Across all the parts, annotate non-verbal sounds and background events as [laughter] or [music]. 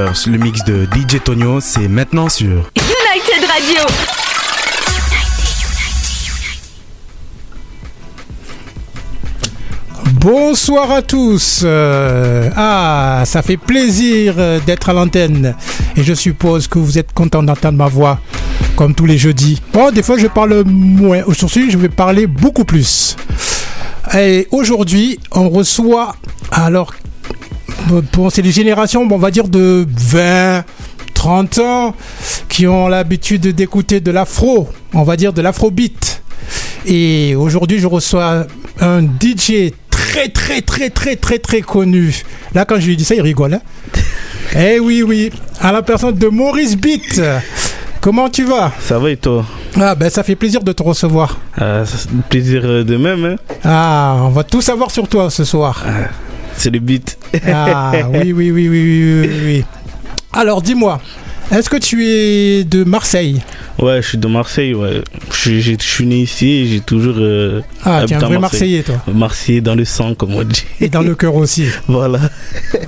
Le mix de DJ Tonio, c'est maintenant sur United Radio. Bonsoir à tous. Euh, ah, ça fait plaisir euh, d'être à l'antenne. Et je suppose que vous êtes content d'entendre ma voix, comme tous les jeudis. Bon, des fois je parle moins. Aujourd'hui, je vais parler beaucoup plus. Et aujourd'hui, on reçoit, alors, pour c'est les générations, on va dire de 20, 30 ans, qui ont l'habitude d'écouter de l'afro, on va dire de l'afrobeat. Et aujourd'hui, je reçois un DJ très, très, très, très, très, très connu. Là, quand je lui dis ça, il rigole. Hein [laughs] eh oui, oui, à la personne de Maurice Beat. Comment tu vas? Ça va et toi? Ah ben ça fait plaisir de te recevoir. Ah, plaisir de même. Hein ah, on va tout savoir sur toi ce soir. Ah, c'est le beat. ah oui, oui, oui, oui, oui, oui. oui. Alors dis-moi, est-ce que tu es de Marseille? Ouais, je suis de Marseille, ouais. Je, suis né ici et j'ai toujours. Euh, ah, tu es un vrai Marseillais, toi Marseillais dans le sang, comme on dit. Et dans le cœur aussi. [laughs] voilà.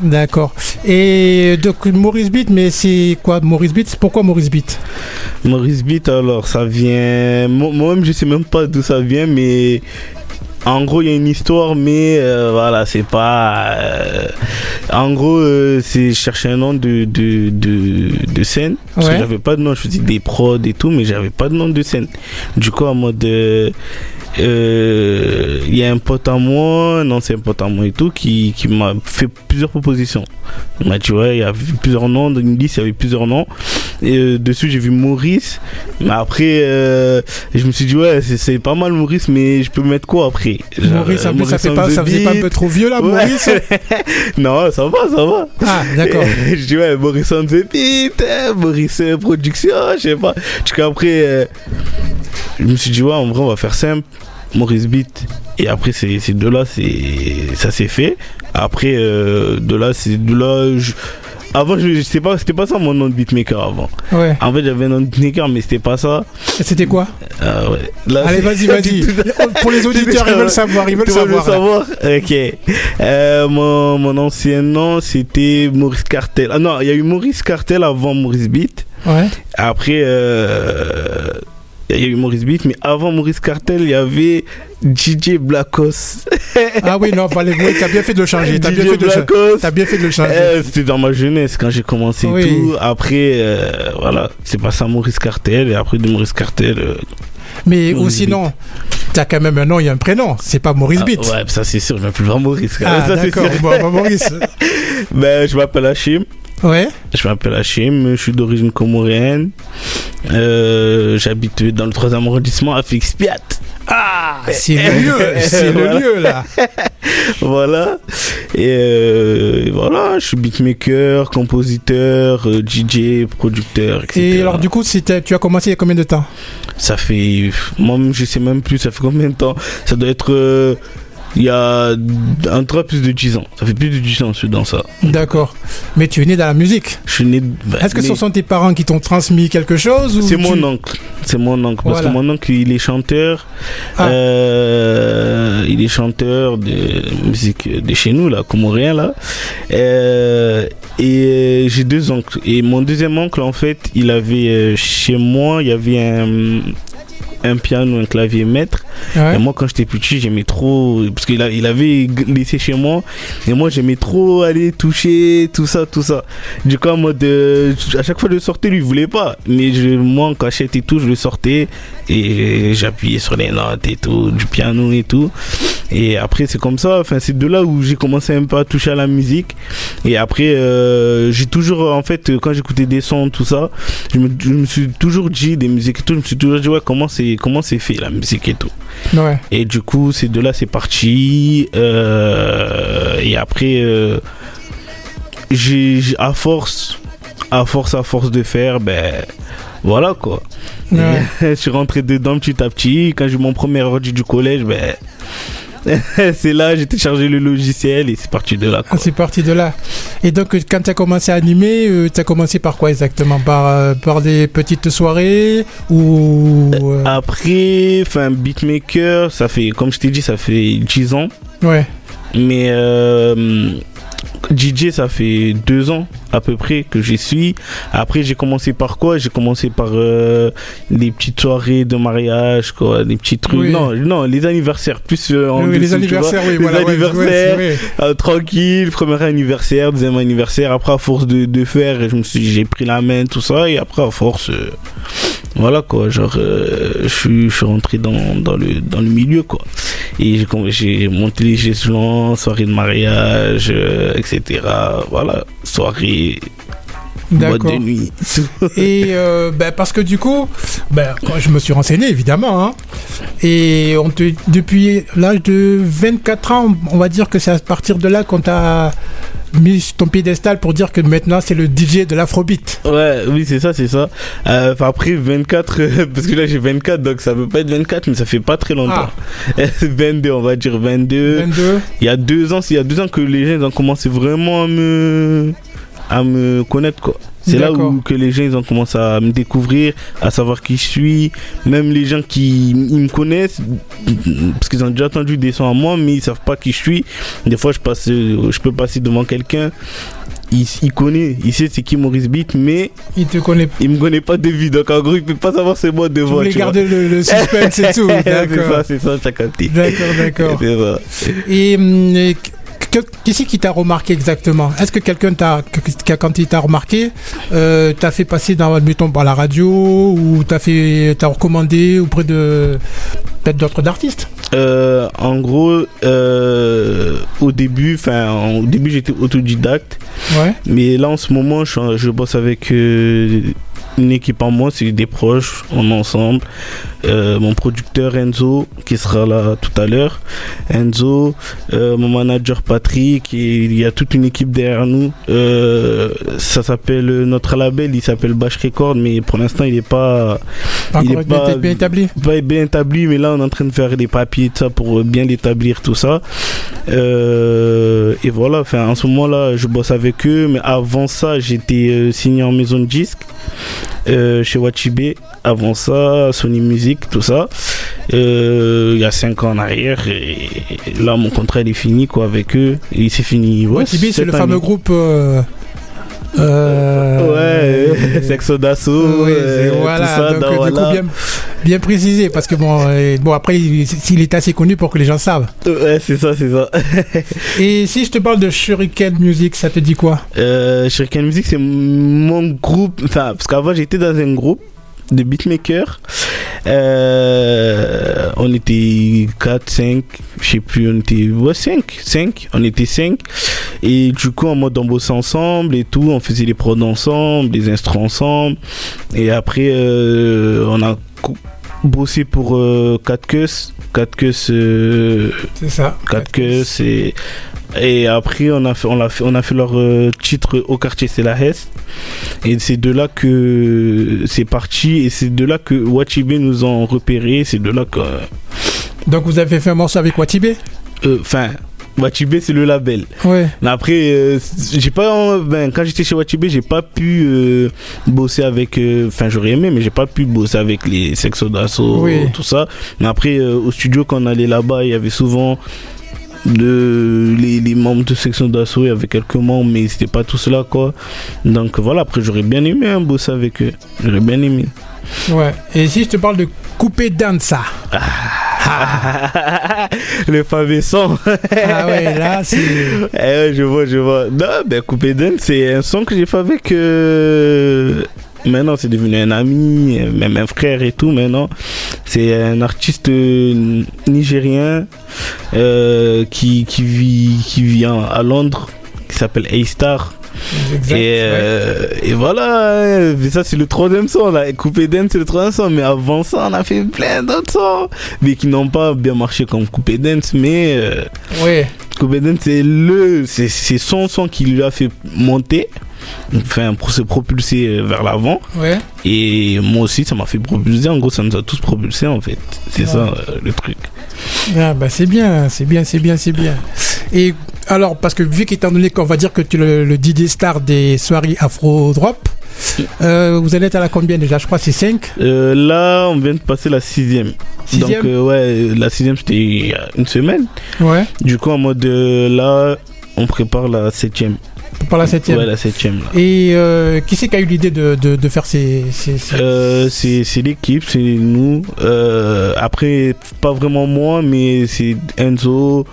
D'accord. Et donc, Maurice Beat, mais c'est quoi Maurice Beat? Pourquoi Maurice Beat? Maurice Beat, alors, ça vient. Moi-même, je sais même pas d'où ça vient, mais en gros, il y a une histoire, mais euh, voilà, c'est pas. Euh, en gros, euh, c'est chercher un nom de, de, de, de scène. Parce que j'avais pas de nom, je faisais des prods et tout, mais j'avais pas de nom de scène. Du coup, en mode euh, il y a un pote à moi, un ancien pote à moi et tout, qui, qui m'a fait plusieurs propositions. Il m'a dit, ouais, il y a plusieurs noms, dans une liste, il y avait plusieurs noms. Et euh, dessus, j'ai vu Maurice. Mais après, euh, je me suis dit, ouais, c'est pas mal Maurice, mais je peux mettre quoi après? Maurice, un peu, ça, fait pas, ça faisait pas un peu trop vieux là, Maurice? [laughs] Non, ça va, ça va. Ah, d'accord. [laughs] je dis, ouais, Maurice on the beat, Maurice production, je sais pas. Du coup, après, je me suis dit, ouais, en vrai, on va faire simple. Maurice Beat. Et après, ces, ces deux-là, ça s'est fait. Après, euh, de là, c'est de là. Avant, je sais pas, c'était pas ça mon nom de beatmaker avant. Ouais. En fait, j'avais un nom de beatmaker, mais c'était pas ça. C'était quoi ah ouais. Allez, vas-y, vas-y. [laughs] Pour les auditeurs, ils veulent savoir, ils veulent savoir. savoir. Ok. Euh, mon, mon ancien nom, c'était Maurice Cartel. Ah non, il y a eu Maurice Cartel avant Maurice Beat. Ouais. Après, euh, il y a eu Maurice Beat, mais avant Maurice Cartel, il y avait DJ Blackos. [laughs] ah oui, non, fallait, oui, t'as bien fait de le changer. T'as bien, fait de as bien fait de le changer. Eh, c'était dans ma jeunesse quand j'ai commencé tout. Après, euh, voilà, c'est passé à Maurice Cartel et après de Maurice Cartel. Euh, mais ou sinon, t'as quand même un nom et un prénom. C'est pas Maurice ah, Beat. ouais, ça c'est sûr, je m'appelle pas Maurice. Ah, d'accord, bon, Maurice. [laughs] ben, je m'appelle Hachim. Ouais. Je m'appelle Hachim, je suis d'origine comorienne. Euh, J'habite dans le 3 arrondissement à Fixpiat. Ah, c'est le lieu, c'est le lieu là. [laughs] voilà. Et euh, voilà, je suis beatmaker, compositeur, euh, DJ, producteur, etc. Et alors du coup, tu as commencé il y a combien de temps? Ça fait, moi je sais même plus, ça fait combien de temps? Ça doit être euh, il y a un peu plus de 10 ans. Ça fait plus de 10 ans que je suis dans ça. D'accord. Mais tu es né dans la musique Je suis né. Bah, Est-ce que ce sont tes parents qui t'ont transmis quelque chose C'est mon oncle. C'est mon oncle. Parce que mon oncle, il est chanteur. Ah. Euh, il est chanteur de musique de chez nous, là, comorien, là. Euh, et j'ai deux oncles. Et mon deuxième oncle, en fait, il avait euh, chez moi, il y avait un un piano, un clavier maître. Et moi, quand j'étais petit, j'aimais trop, parce qu'il il avait laissé chez moi, et moi, j'aimais trop aller toucher, tout ça, tout ça. Du coup, en mode, euh, à chaque fois de sortir, lui, il voulait pas. Mais je, moi, en cachette et tout, je le sortais, et j'appuyais sur les notes et tout, du piano et tout. Et après, c'est comme ça, enfin, c'est de là où j'ai commencé un peu à toucher à la musique. Et après, euh, j'ai toujours, en fait, quand j'écoutais des sons, tout ça, je me, je me, suis toujours dit, des musiques et tout, je me suis toujours dit, ouais, comment c'est comment c'est fait la musique et tout. Et du coup, c'est de là c'est parti. Euh, et après, euh, j'ai à force, à force, à force de faire, ben voilà quoi. [laughs] je suis rentré dedans petit à petit. Quand j'ai mon premier ordi du collège, ben [laughs] c'est là, j'ai téléchargé le logiciel et c'est parti de là. Ah, c'est parti de là. Et donc, quand tu as commencé à animer, euh, tu as commencé par quoi exactement? Par, euh, par des petites soirées ou euh, Après, enfin, beatmaker, ça fait, comme je t'ai dit, ça fait 10 ans. Ouais. Mais DJ, ça fait deux ans à peu près que j'y suis. Après, j'ai commencé par quoi? J'ai commencé par euh, les petites soirées de mariage, quoi, des petits trucs. Non, non, les anniversaires, plus euh, en les anniversaires, oui, les anniversaires, euh, tranquille, premier anniversaire, deuxième anniversaire. Après, à force de, de faire, je me suis, j'ai pris la main, tout ça, et après, à force, voilà quoi, genre, je suis, je suis rentré dans, dans le dans le milieu quoi. Et j'ai monté les gestions, soirée de mariage, etc. Voilà, soirée D'accord. nuit. et euh, ben, parce que du coup, quand je me suis renseigné évidemment, hein, et on te, depuis l'âge de 24 ans, on va dire que c'est à partir de là qu'on t'a mis ton piédestal pour dire que maintenant c'est le DJ de l'afrobeat. Ouais, oui, c'est ça, c'est ça. Euh, après 24, parce que là j'ai 24, donc ça veut pas être 24, mais ça fait pas très longtemps. 22, ah. [laughs] on va dire 22. 22. Il y a deux ans, il y a deux ans que les gens ont commencé vraiment à me à me connaître quoi. C'est là où que les gens ils ont commencé à me découvrir, à savoir qui je suis. Même les gens qui ils me connaissent, parce qu'ils ont déjà entendu des sons à moi, mais ils savent pas qui je suis. Des fois, je passe, je peux passer devant quelqu'un. Il, il, connaît, il sait c'est qui Maurice Beat, mais il te connaît. Il me connaît pas de vie, donc en gros il peut pas savoir c'est moi devant. Tu voulais garder le, le, suspense et tout. [laughs] D'accord. c'est ça, c'est ça, D'accord, d'accord. Et, hum, et c'est qui t'a remarqué exactement? Est-ce que quelqu'un t'a, quand il t'a remarqué, euh, t'a fait passer dans, mettons, à la radio ou t'a fait, recommandé auprès de peut-être d'autres artistes? Euh, En gros, euh, au début, enfin, au début j'étais autodidacte. Ouais. Mais là en ce moment, je, je bosse avec une équipe en moi, c'est des proches, on est ensemble. Euh, mon producteur Enzo, qui sera là tout à l'heure. Enzo, euh, mon manager Patrick, et il y a toute une équipe derrière nous. Euh, ça s'appelle, notre label, il s'appelle Bash Record, mais pour l'instant, il n'est pas, il est pas bien établi. Pas bien établi, mais là, on est en train de faire des papiers, tout ça, pour bien l'établir, tout ça. et voilà, enfin, en ce moment-là, je bosse avec eux, mais avant ça, j'étais signé en maison de disque. Euh, chez Wachibé. Avant ça, Sony Music, tout ça. Euh, il y a 5 ans en arrière. Et là, mon contrat il est fini quoi, avec eux. Il s'est fini. Wachibé, c'est le fameux groupe. Euh, euh, ouais, sexo d'assaut. voilà, donc, du coup, bien, bien, précisé, parce que bon, euh, bon après, s'il est assez connu pour que les gens savent. Ouais, c'est ça, c'est ça. [laughs] Et si je te parle de Shuriken Music, ça te dit quoi? Euh, Shuriken Music, c'est mon groupe, enfin, parce qu'avant, j'étais dans un groupe de beatmakers. Euh, on était 4, 5, je sais plus, on était 5, 5, on était 5. Et du coup, en mode on bossait ensemble et tout, on faisait les prods ensemble, les instruments ensemble. Et après, euh, on a bossé pour 4 euh, queues. 4 queues, c'est ça. 4 queues, et et après, on a fait, on a fait, on a fait leur euh, titre au quartier c'est la Hesse. Et c'est de là que c'est parti. Et c'est de là que Watibé nous ont repéré. C'est de là que. Donc vous avez fait un morceau avec Watibé? euh, Enfin. Watibé c'est le label. Ouais. Mais après, euh, j'ai pas, ben, quand j'étais chez Watibé, j'ai pas pu bosser avec, enfin j'aurais aimé, mais j'ai pas pu bosser avec les Sexo d'assaut, tout ça. Mais après, au studio quand on allait là-bas, il y avait souvent de les, membres de section d'assaut, il y avait quelques membres, mais c'était pas tout cela quoi. Donc voilà, après j'aurais bien aimé un bosser avec eux. J'aurais bien aimé. Ouais. Et si je te parle de couper dansa. Ah. [laughs] le fameux son. ah ouais, là c'est. Eh je vois, je vois. Non, ben couper dance, c'est un son que j'ai fait avec. Euh, maintenant, c'est devenu un ami, même un frère et tout. Maintenant, c'est un artiste euh, nigérien euh, qui, qui, vit, qui à Londres, qui s'appelle A-Star. et, euh, et, voilà, ça c'est le troisième son. Là. Coupé Dance c'est le troisième son. Mais avant ça, on a fait plein d'autres sons. Mais qui n'ont pas bien marché comme Coupé Dance. Mais euh, ouais. Coupé Dance c'est le, c'est son son qui lui a fait monter enfin, pour se propulser euh, vers l'avant. Ouais. Et moi aussi, ça m'a fait propulser. En gros, ça nous a tous propulsés, en fait. C'est ça euh, le truc. Ah, bah, c'est bien, c'est bien, c'est bien, c'est bien. Et alors, parce que vu qu'étant donné qu'on va dire que tu es le, DJ star des soirées Afro Drop, euh, vous allez être à la combien déjà? Je crois c'est 5 Là, on vient de passer la sixième. Donc, ouais, la sixième, c'était il y a une semaine. Ouais. Du coup, en mode là, on prépare la septième. Par la septième. Ouais, la septième. Et euh, qui c'est qui a eu l'idée de, de, faire ces. ces, euh, c'est l'équipe, c'est nous. Euh, après, pas vraiment moi, mais c'est Enzo,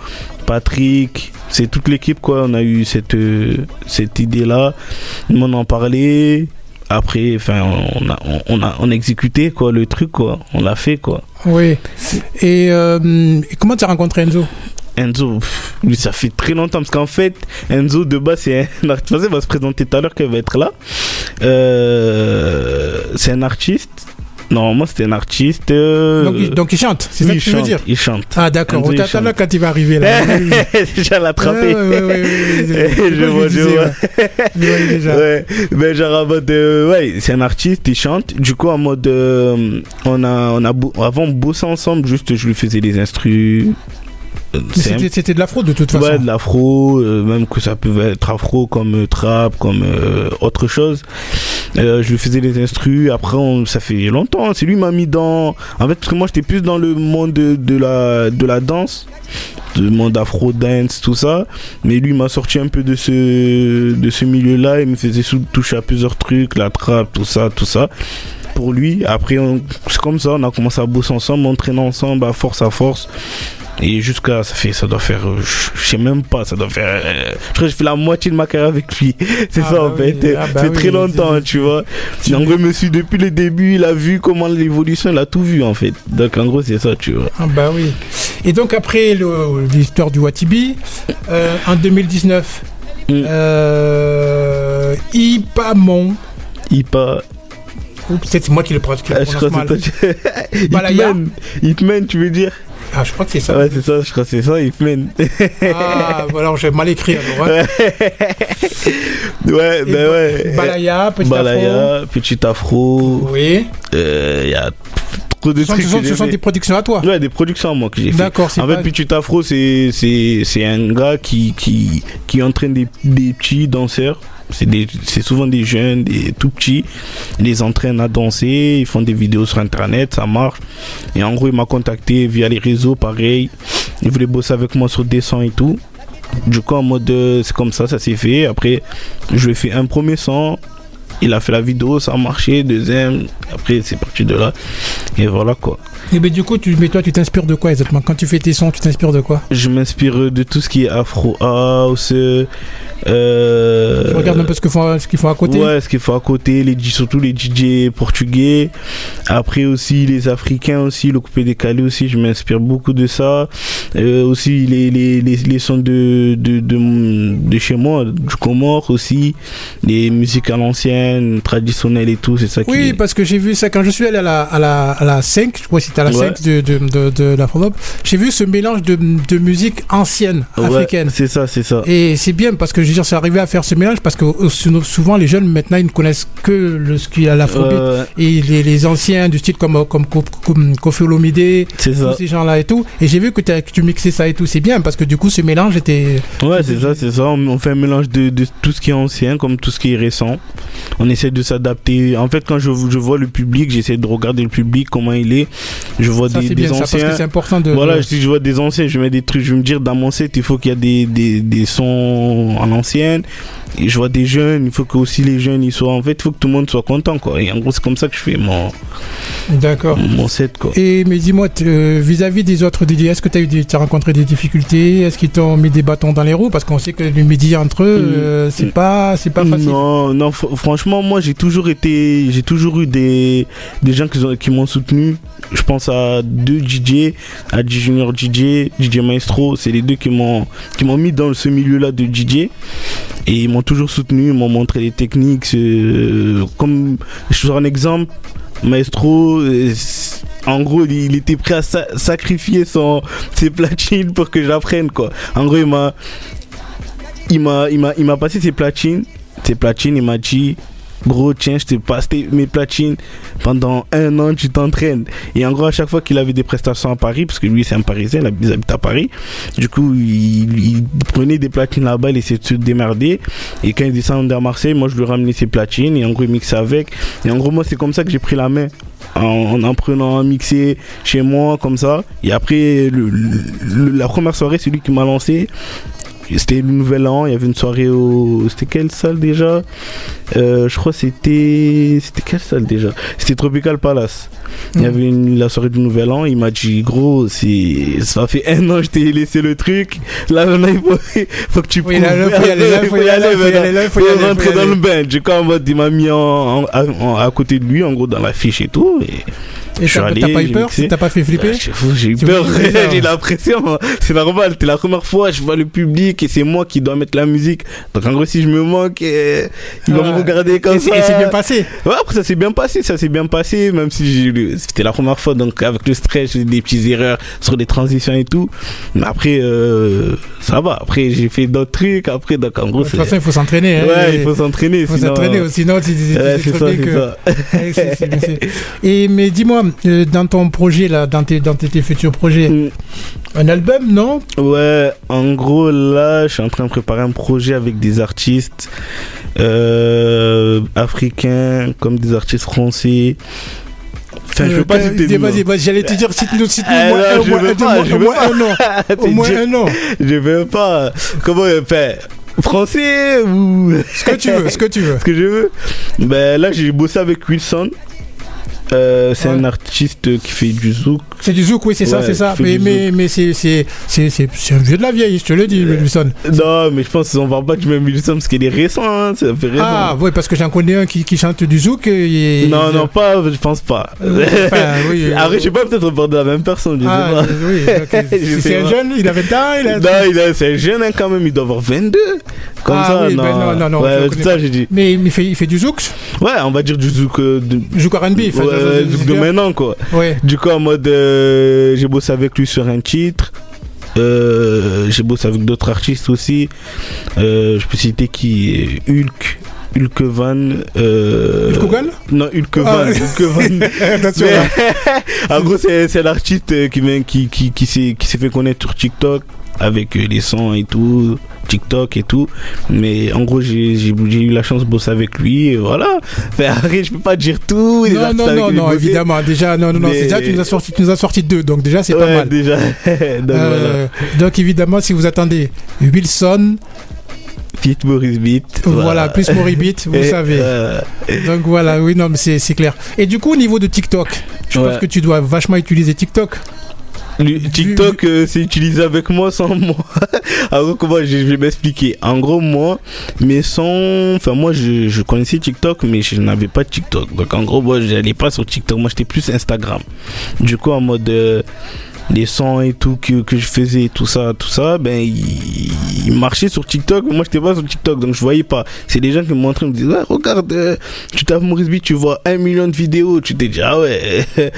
Patrick, c'est toute l'équipe quoi. On a eu cette, cette idée-là. On en parlait. Après, enfin, on a, on a, on a exécuté quoi le truc quoi. On l'a fait quoi. Oui. Et, et comment tu as rencontré Enzo? Enzo, lui, ça fait très longtemps parce qu'en fait, Enzo de base, c'est un artiste. Il va se présenter tout à l'heure qu'elle va être là. Euh, c'est un artiste. Normalement, c'était un artiste. Euh, donc, il chante, c'est ça que tu veux dire? Il chante. Ah, d'accord. On t'attend là quand il va arriver. Là. [laughs] déjà l'attrapé. Ouais, ouais, [laughs] je vois, je vois. déjà. Ouais. Mais genre en mode. Euh, ouais, c'est un artiste, il chante. Du coup, en mode. Euh, on a, on a, avant, on bossait ensemble, juste je lui faisais des instrus c'était de l'afro de toute façon. Ouais, de l'afro, euh, même que ça pouvait être afro comme euh, trap, comme euh, autre chose. je lui faisais des instrus. Après, ça fait longtemps. C'est lui m'a mis dans. En fait, parce que moi j'étais plus dans le monde de, de, la de la danse, le monde afro dance, tout ça. Mais lui m'a sorti un peu de ce de ce milieu-là. Il me faisait toucher à plusieurs trucs, la trap, tout ça, tout ça pour lui. Après, c'est comme ça, on a commencé à bosser ensemble, entraîner ensemble, à force à force. Et jusqu'à, ça fait, ça doit faire, euh, je sais même pas, ça doit faire, euh, je crois que je fais la moitié de ma carrière avec lui. [laughs] C'est ah ça, en bah fait. Ah bah c'est très longtemps, tu vois. En gros, monsieur, depuis le début, il a vu comment l'évolution, il a tout vu, en fait. Donc, en gros, c'est ça, tu vois. Ah, bah oui. Et donc, après l'histoire du Watibi, euh, en 2019, mm. euh, Ipamon. Ipa. Peut-être c'est moi qui le prononce ah, je crois mal. [laughs] Hitman. Hitman, tu veux dire? Ah, je crois que c'est ça. Ouais, c'est ça, je crois que c'est ça, Ifmen. ah, alors j'ai mal écrit alors. Ouais, [laughs] ouais ben ouais. Balaya, Petit Balaya, Afro. Petit Afro. Oui. Il euh, y a trop de ce trucs. Sont, ce sont des productions à toi Ouais, des productions à moi que j'ai fait. D'accord, En fait, Petit Afro, c'est un gars qui, qui, qui entraîne des, des petits danseurs c'est souvent des jeunes, des tout petits. Ils les entraînent à danser, ils font des vidéos sur internet, ça marche. Et en gros, il m'a contacté via les réseaux, pareil. Il voulait bosser avec moi sur des sons et tout. Du coup, en mode, euh, c'est comme ça, ça s'est fait. Après, je lui ai fait un premier son. Il a fait la vidéo, ça a marché. Deuxième, après, c'est parti de là. Et voilà quoi. Et ben du coup, tu, mais toi, tu t'inspires de quoi exactement? Quand tu fais tes sons, tu t'inspires de quoi? Je m'inspire de tout ce qui est afro house, euh, tu regardes un peu ce qu'ils font, à côté? Ouais, ce qu'ils font à côté, les, surtout les DJ portugais. Après aussi les Africains aussi, le coupé décalé aussi, je m'inspire beaucoup de ça. Euh, aussi les, les, les, les, sons de, de, de, de, chez moi, du Comore aussi, les musiques à l'ancienne, traditionnelles et tout, c'est ça qui Oui, parce que j'ai vu ça quand je suis allé à la, à la, à la 5, je crois que c'était à la 5 de, de, de, de la j'ai vu ce mélange de, de musique ancienne, africaine. c'est ça, c'est ça. Et c'est bien parce que je veux dire, c'est arrivé à faire ce mélange parce que euh, souvent les jeunes maintenant ils ne connaissent que le, ce qu'il y a l'afrobeat euh... et les, les, anciens du style comme comme, comme Kofi Olomide, tous ces gens-là et tout. Et j'ai vu que, que, tu mixais ça et tout, c'est bien parce que du coup ce mélange était. Ouais, c'est ça, c'est ça. On, fait un mélange de, de, tout ce qui est ancien comme tout ce qui est récent. On essaie de s'adapter. En fait, quand je, je vois le public, j'essaie de regarder le public comment il est. Je vois des, des anciens. c'est important de. Voilà, si je vois des anciens, je mets des trucs. Je vais me dire dans mon set, il faut qu'il y a des, des, des sons en ancienne je vois des jeunes, il faut que aussi les jeunes ils soient en fait, il faut que tout le monde soit content quoi. Et en gros, c'est comme ça que je fais mon D'accord. Mon set quoi. Et mais dis-moi euh, vis-à-vis des autres DJ, est-ce que tu as eu as rencontré des difficultés? Est-ce qu'ils t'ont mis des bâtons dans les roues? Parce qu'on sait que les médias entre eux, mm. euh, c'est pas c'est pas facile. Non, non franchement, moi j'ai toujours été j'ai toujours eu des des gens qui, qui m'ont soutenu. Je pense à deux DJ, à DJ Junior DJ, DJ Maestro, c'est les deux qui m'ont qui m'ont mis dans ce milieu-là de DJ et ils m'ont toujours soutenu, ils m'ont montré les techniques. Comme je vous un exemple, Maestro, euh, en gros, il, était prêt à sacrifier son, ses platines pour que j'apprenne quoi. En gros, il m'a, il m'a, il m'a, il m'a passé ses platines, ses platines, il m'a dit Gros, tiens, je t'ai passé mes platines pendant un an, tu t'entraînes. Et en gros, à chaque fois qu'il avait des prestations à Paris, parce que lui, c'est un Parisien, il habite à Paris, du coup, il, prenait des platines là-bas, il essayait de se démerder. Et quand il descendait à Marseille, moi, je lui ramenais ses platines, et en gros, il mixait avec. Et en gros, moi, c'est comme ça que j'ai pris la main. En, en, prenant un mixer chez moi, comme ça. Et après, la première soirée, c'est lui qui m'a lancé c'était le nouvel an, il y avait une soirée au. C'était quelle salle déjà? Euh, Je crois que c'était. C'était quelle salle déjà? C'était Tropical Palace. Il y avait une, la soirée du nouvel an, il m'a dit gros, ça fait un an que je t'ai laissé le truc. Là maintenant il faut, [laughs] faut que tu faut y aller, il faut y aller, il faut y aller, il faut y aller, rentrer dans le bain. Du coup en mode il m'a mis en, à côté de lui en gros dans la fiche et tout. Et, et t'as pas eu peur T'as pas fait flipper J'ai eu peur, [laughs] j'ai l'impression. C'est normal, c'est la première fois, je vois le public et c'est moi qui dois mettre la musique. Donc en gros, si je me manque, eh, ils vont me regarder comme ça. Et c'est bien passé Ouais, après ça s'est bien passé, ça s'est bien passé, même si c'était la première fois, donc avec le stress, j'ai des petites erreurs sur les transitions et tout. Mais après, euh, ça va. Après, j'ai fait d'autres trucs. Après, donc en gros, de toute façon, il faut s'entraîner. Hein, ouais, il faut s'entraîner. Il faut s'entraîner, sinon, c'est ça, [laughs] c'est ça. Et mais dis-moi, euh, dans ton projet, là, dans tes, dans tes, futurs projets, mm. un album, non? Ouais, en gros, là, je suis en train de préparer un projet avec des artistes euh, africains, comme des artistes français. Enfin, je veux pas euh, citer Vas-y, vas j'allais te dire, cite-nous, [laughs] cite-nous au moins, un, an. [laughs] Au moins un an. Je veux pas. Comment, enfin, français ou. Ce que tu veux, ce que tu veux. [laughs] ce que je veux. Ben là, j'ai bossé avec Wilson. Euh, c'est un artiste qui fait du zouk. C'est du zouk, oui, c'est ça, c'est ça. Mais, mais, mais c'est, c'est, un vieux de la vieille, je te le dis, Wilson. Non, mais je pense qu'on va pas du même Wilson parce qu'il est récent, hein, récent. Ah, oui, parce que j'en connais un qui, qui chante du zouk. Et... Non, non, pas, je pense pas. Enfin, [laughs] oui. Après, je sais pas, peut-être parler de la même personne, je ah, [laughs] sais pas. Oui, c'est un jeune, il a 20 ans, il a. Non, a, c'est un jeune hein, quand même, il doit avoir 22. Comme ah, ça, oui, non. Ben non, non, non. Ouais, ça, j'ai dit. Mais il fait, il fait du zouk? Ouais, on va dire du zouk. Euh, de... Zouk RB, ouais, de maintenant, quoi. Ouais. Du coup, en mode, euh, j'ai bossé avec lui sur un titre. Euh, j'ai bossé avec d'autres artistes aussi. Euh, je peux citer qui? Hulk. Hulk Van. Euh... Non, Hulk Van. Ah. Hulk Van. [laughs] Attention. Mais, [laughs] en gros, c'est l'artiste qui, qui, qui, qui s'est fait connaître sur TikTok avec les sons et tout. TikTok et tout. Mais en gros, j'ai eu la chance de bosser avec lui. Et voilà. [laughs] Enfin, je peux pas dire tout. Non, non, non, non, évidemment. Déjà, non, non, non. Déjà, tu nous as sorti, tu nous as sorti deux. Donc, déjà, c'est pas mal. Déjà. [laughs] donc, euh, donc, évidemment, si vous attendez Wilson, Pete Maurice Beat. Voilà, plus Maurice Beat, vous [laughs] savez. Euh, Donc voilà, oui, non, mais c'est clair. Et du coup, au niveau de TikTok, je pense que tu dois vachement utiliser TikTok. TikTok, euh, c'est utilisé avec moi, sans [laughs] moi. Alors, comment je, vais m'expliquer. En gros, moi, mes sons, enfin, moi, je, connaissais TikTok, mais je n'avais pas TikTok. Donc, en gros, moi, j'allais pas sur TikTok. Moi, j'étais plus Instagram. Du coup, en mode. Euh, les sons et tout que, que je faisais, tout ça, tout ça, ben, il, marchait sur TikTok, mais moi, j'étais pas sur TikTok, donc je voyais pas. C'est des gens qui me montraient, me disaient, ouais, regarde, euh, tu tapes Maurice B, tu vois un million de vidéos, tu t'es dit, ah ouais, [laughs]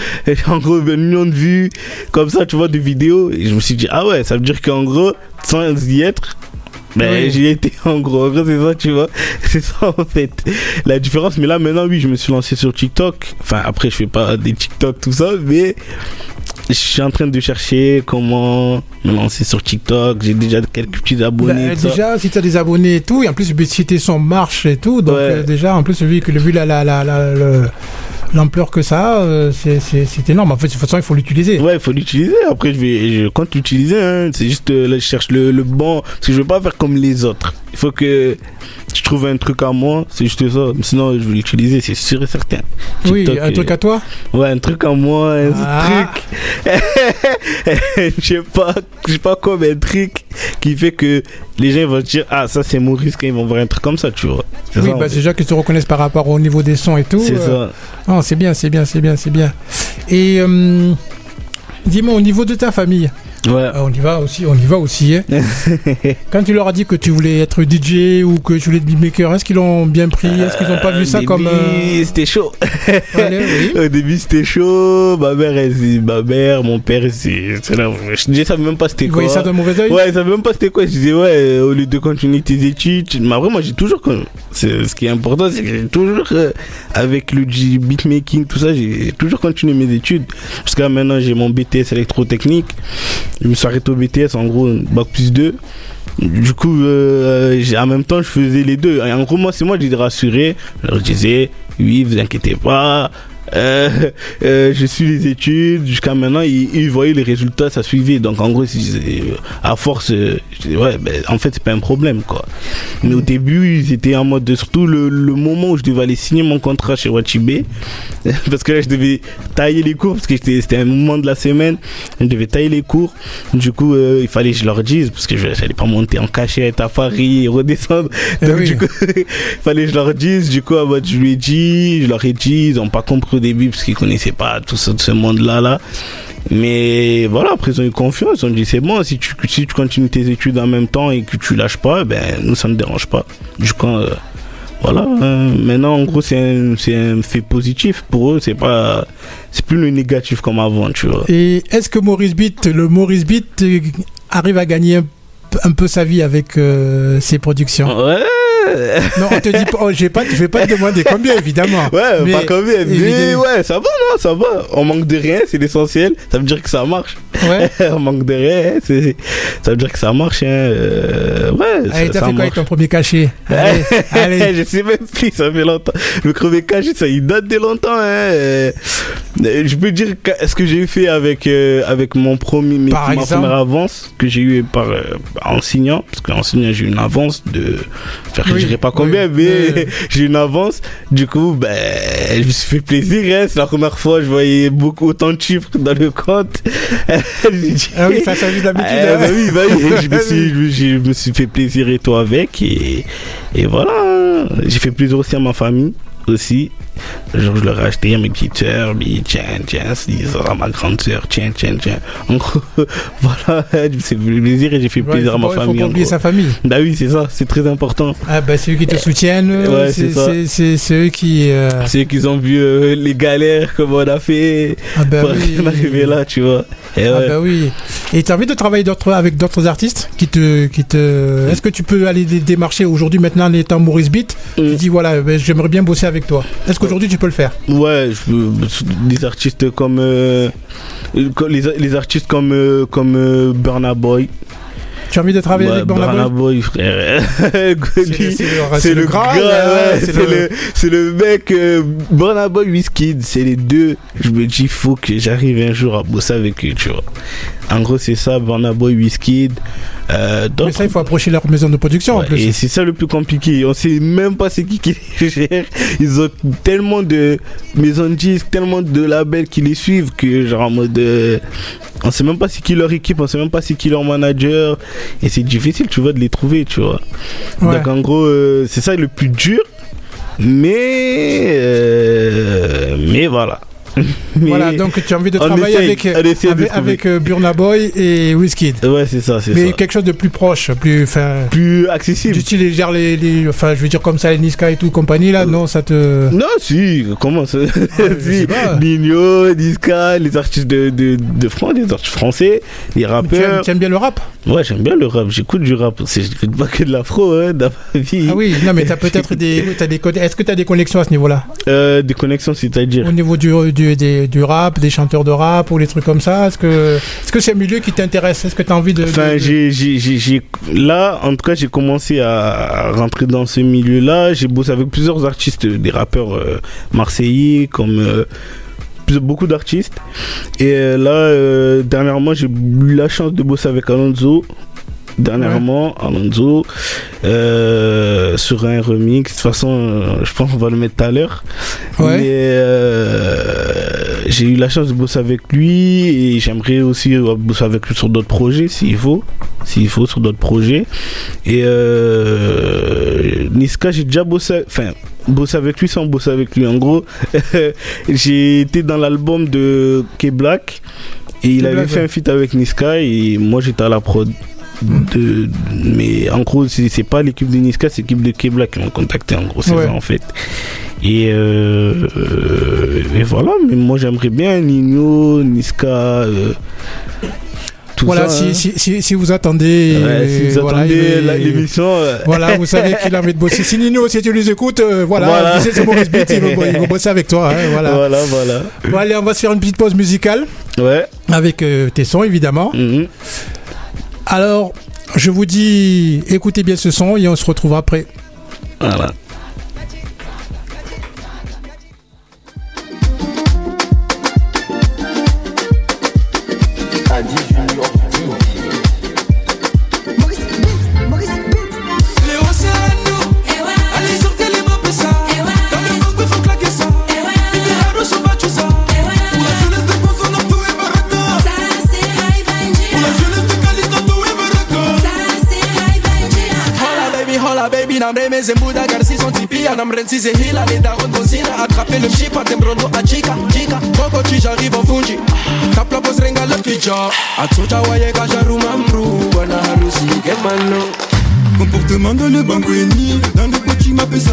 en gros, un million de vues, comme ça, tu vois, des vidéos, et je me suis dit, ah ouais, ça veut dire qu'en gros, sans y être, ben, j'y étais [laughs] en gros. C'est ça, tu vois. [laughs] C'est ça, en fait. La différence. Mais là, maintenant, oui, je me suis lancé sur TikTok. Enfin, après, je fais pas [laughs] des TikTok, tout ça, mais je suis en train de chercher comment me lancer sur TikTok. J'ai déjà quelques petits abonnés. Bah, déjà, si tu as des abonnés et tout, et en plus, si tes son marche et tout, donc euh, déjà, en plus, vu, que, vu la, la, la, la l'ampleur que ça a, euh, c'est énorme. En fait, de toute façon, il faut l'utiliser. Ouais, il faut l'utiliser. Après, je vais, je compte l'utiliser. Hein. C'est juste, euh, là, je cherche le, le bon. Parce que je veux pas faire comme les autres. Il faut que je trouve un truc à moi. C'est juste ça. Sinon, je vais l'utiliser, c'est sûr et certain. oui, un truc à toi Ouais, un truc à moi. Un ah. truc. [laughs] je sais pas, je sais pas quoi, mais un truc qui fait que les gens vont dire Ah, ça, c'est Maurice quand ils vont voir un truc comme ça, tu vois. Oui, bah, c'est déjà qu'ils se reconnaissent par rapport au niveau des sons et tout. C'est euh. ça. Oh, c'est bien, c'est bien, c'est bien, c'est bien. Et euh, dis-moi, au niveau de ta famille, Ouais. Ah, on y va aussi, on y va aussi. Hein. [laughs] Quand tu leur as dit que tu voulais être DJ ou que tu voulais être beatmaker, est-ce qu'ils l'ont bien pris Est-ce qu'ils n'ont pas vu ça comme. Euh... C'était chaud. [laughs] Au début, c'était chaud. Ma mère, elle, ma mère, mon père, c'est. Je ne savais même pas c'était quoi. Voyaient ça d'un mauvais oeil Ouais, ils savaient même pas c'était quoi. Je disais, ouais, au lieu de continuer tes études. Mais après, moi, j'ai toujours. Ce qui est important, c'est que j'ai toujours, euh, avec le beatmaking, tout ça, j'ai toujours continué mes études. Jusqu'à maintenant, j'ai mon BTS électrotechnique. Je me suis arrêté au BTS, en gros, bac plus 2. Du coup, euh, en même temps, je faisais les deux. en gros, moi, c'est moi qui les rassurais. Je disais, oui, vous inquiétez pas. Euh, euh, je suis les études jusqu'à maintenant. Ils, voyaient les résultats, ça suivait. Donc en gros, à force, ouais, ben, en fait, c'est pas un problème, quoi. Mais au début, ils étaient en mode, surtout le, le moment où je devais aller signer mon contrat chez Wachibé, [laughs] parce que là, je devais tailler les cours, parce que c'était un moment de la semaine, je devais tailler les cours. Du coup, il fallait que je leur dise, parce que je n'allais pas monter en cachette à Paris et redescendre. Eh Donc, du coup, [laughs] il fallait que je leur dise. Du coup, je lui ai dit, je leur ai dit, ils n'ont pas compris début parce qu'ils connaissaient pas tout ce, ce monde-là. Là. Mais voilà, après ils ont eu confiance, ils ont dit c'est bon, si tu, si tu continues tes études en même temps et que tu lâches pas, ben nous ça ne dérange pas. Du coup, euh, voilà, hein. maintenant en gros c'est un, un, fait positif pour eux, c'est pas c'est plus le négatif comme avant, tu vois. Et est-ce que Maurice Beat, le Maurice Beat euh, arrive à gagner un, peu sa vie avec euh, ses productions? Ouais [laughs] non, on te dit pas, oh, je vais pas, je vais pas te demander combien, évidemment. Ouais, pas combien, mais ouais, ça va, non, ça va. On manque de rien, c'est l'essentiel. Ça veut dire que ça marche. Ouais. [laughs] on manque de rien, ça veut dire que ça marche. Hein. Euh, ouais. Allez, t'as fait quoi avec ton premier cachet [laughs] Allez, allez. je sais même plus, ça fait longtemps. Le premier cachet, ça, il date de longtemps. Hein. Euh, je peux dire ce que j'ai fait avec euh, avec mon premier, par ma première avance que j'ai eu par en signant, parce qu'en signant j'ai eu une avance de faire je dirais pas combien, mais [laughs] j'ai une avance. Du coup, ben, je me suis fait plaisir. Hein. C'est la première fois que je voyais beaucoup autant de chiffres dans le compte. [laughs] ah oui, ça s'agit d'habitude. Ah, bah oui, bah oui. je, me suis, [laughs] je, me suis fait plaisir et toi avec. Et, et voilà. Hein. J'ai fait plaisir aussi à ma famille aussi. Genre, je leur ai acheté à mes petites soeurs, tiens, tiens, ils à ma grande soeur, tiens, tiens, tiens. En gros, [laughs] voilà, c'est plaisir et j'ai fait plaisir à ma famille. Il faut oublier sa famille. Bah oui, c'est ça, c'est très important. Ah bah c'est eux qui te soutiennent, ouais, c'est eux qui... Euh... C'est eux qui ont vu euh, les galères, comment on a fait ah bah pour oui. [laughs] arriver là, tu vois. Et ah bah oui. Et tu as envie de travailler avec d'autres artistes qui te, qui te... Est-ce que tu peux aller démarcher aujourd'hui, maintenant, en étant Maurice Beat? Tu mm. dis, voilà, ben, j'aimerais bien bosser avec toi. Est-ce qu'aujourd'hui tu peux le faire Ouais, je des artistes comme... Euh, les, les, artistes comme, euh, comme Burna Boy. Tu as envie de travailler avec Burna Boy? Frère. c'est [laughs] le, gars, c'est le, mec euh, Burna Boy, Wizkid, c'est les deux. Je me dis, faut que j'arrive un jour à bosser avec eux, tu vois. En gros, c'est ça, Burna Boy, Wizkid. Euh, Mais ça, il faut approcher leur maison de production en plus. Et c'est ça le plus compliqué. On sait même pas c'est qui qui [laughs] les gère. Ils ont tellement de maisons de disques, tellement de labels qui les suivent que, genre, en mode. Euh, on sait même pas c'est qui leur équipe, on sait même pas c'est qui leur manager. Et c'est difficile, tu vois, de les trouver, tu vois. Donc, en gros, euh, c'est ça le plus dur. Mais. Mais voilà. Voilà, donc tu as envie de travailler avec, avec, euh, Burna Boy et Wizkid. Ouais, c'est ça, c'est Mais quelque chose de plus proche, plus, plus accessible. Style, les, les, enfin, je veux dire comme ça, les Niska et tout, compagnie, là, non, ça te. Non, si, comment ça? Ah, [laughs] si, Nino, Niska, les artistes de, de, de, France, les artistes français, les rappeurs. Tu aimes, bien le rap? Ouais, j'aime bien le rap, j'écoute du rap. J'écoute pas que de l'afro, hein, dans ma vie. Ah oui, non, mais t'as peut-être des. As des Est-ce que tu as des connexions à ce niveau-là? Euh, Des connexions, c'est-à-dire? Au niveau du du, rap, des chanteurs de rap ou des trucs comme ça? Est-ce que c'est -ce c'est un milieu qui t'intéresse? Est-ce que tu as envie de. Enfin, j'ai, là, en tout cas, j'ai commencé à rentrer dans ce milieu-là. J'ai bossé avec plusieurs artistes, des rappeurs euh, marseillais comme. Euh, beaucoup d'artistes et euh, là dernièrement j'ai eu la chance de bosser avec Alonso dernièrement Alonso euh, sur un remix. De toute façon, euh, je pense qu'on va le mettre tout à l'heure. Mais euh, j'ai eu la chance de bosser avec lui et j'aimerais aussi bosser avec lui sur d'autres projets s'il faut. S'il faut, sur d'autres projets. Et Niska, j'ai déjà bossé, enfin, bossé avec lui sans bosser avec lui. En gros, [laughs] j'ai été dans l'album de K-Black. Et il avait fait un feat avec Niska et moi j'étais à la prod de, mais en gros, c'est pas l'équipe de Niska, c'est l'équipe de Kebla qui m'ont contacté. En gros, c'est ça en fait. Et, euh, et voilà, mais moi j'aimerais bien Nino, Niska. Euh, voilà, si, hein. si, si, vous attendez, si vous voilà, l'émission, euh. [laughs] voilà, vous savez qu'il a envie de bosser. Si Nino, si tu les écoutes, voilà, voilà. c'est Maurice Beat, il va, bosser avec toi. Hein, [laughs] voilà. voilà, voilà. Bon, allez, on va se faire une petite pause musicale. Ouais. Avec tes sons, évidemment. Mm-hmm. Alors, je vous dis, écoutez bien ce son et on se retrouve après. Voilà. Sina reme zembuda garci son tipia. Nam renzi ze hila les darons cosina Attraper le chip à tembrondo a chica Chica Coco chi j'arrive en fungi Kapla pos renga le pijo Atsuja waye kajaru mamru. Wana harusi Comportement dans le bangweni Dans le coaching m'appelle ça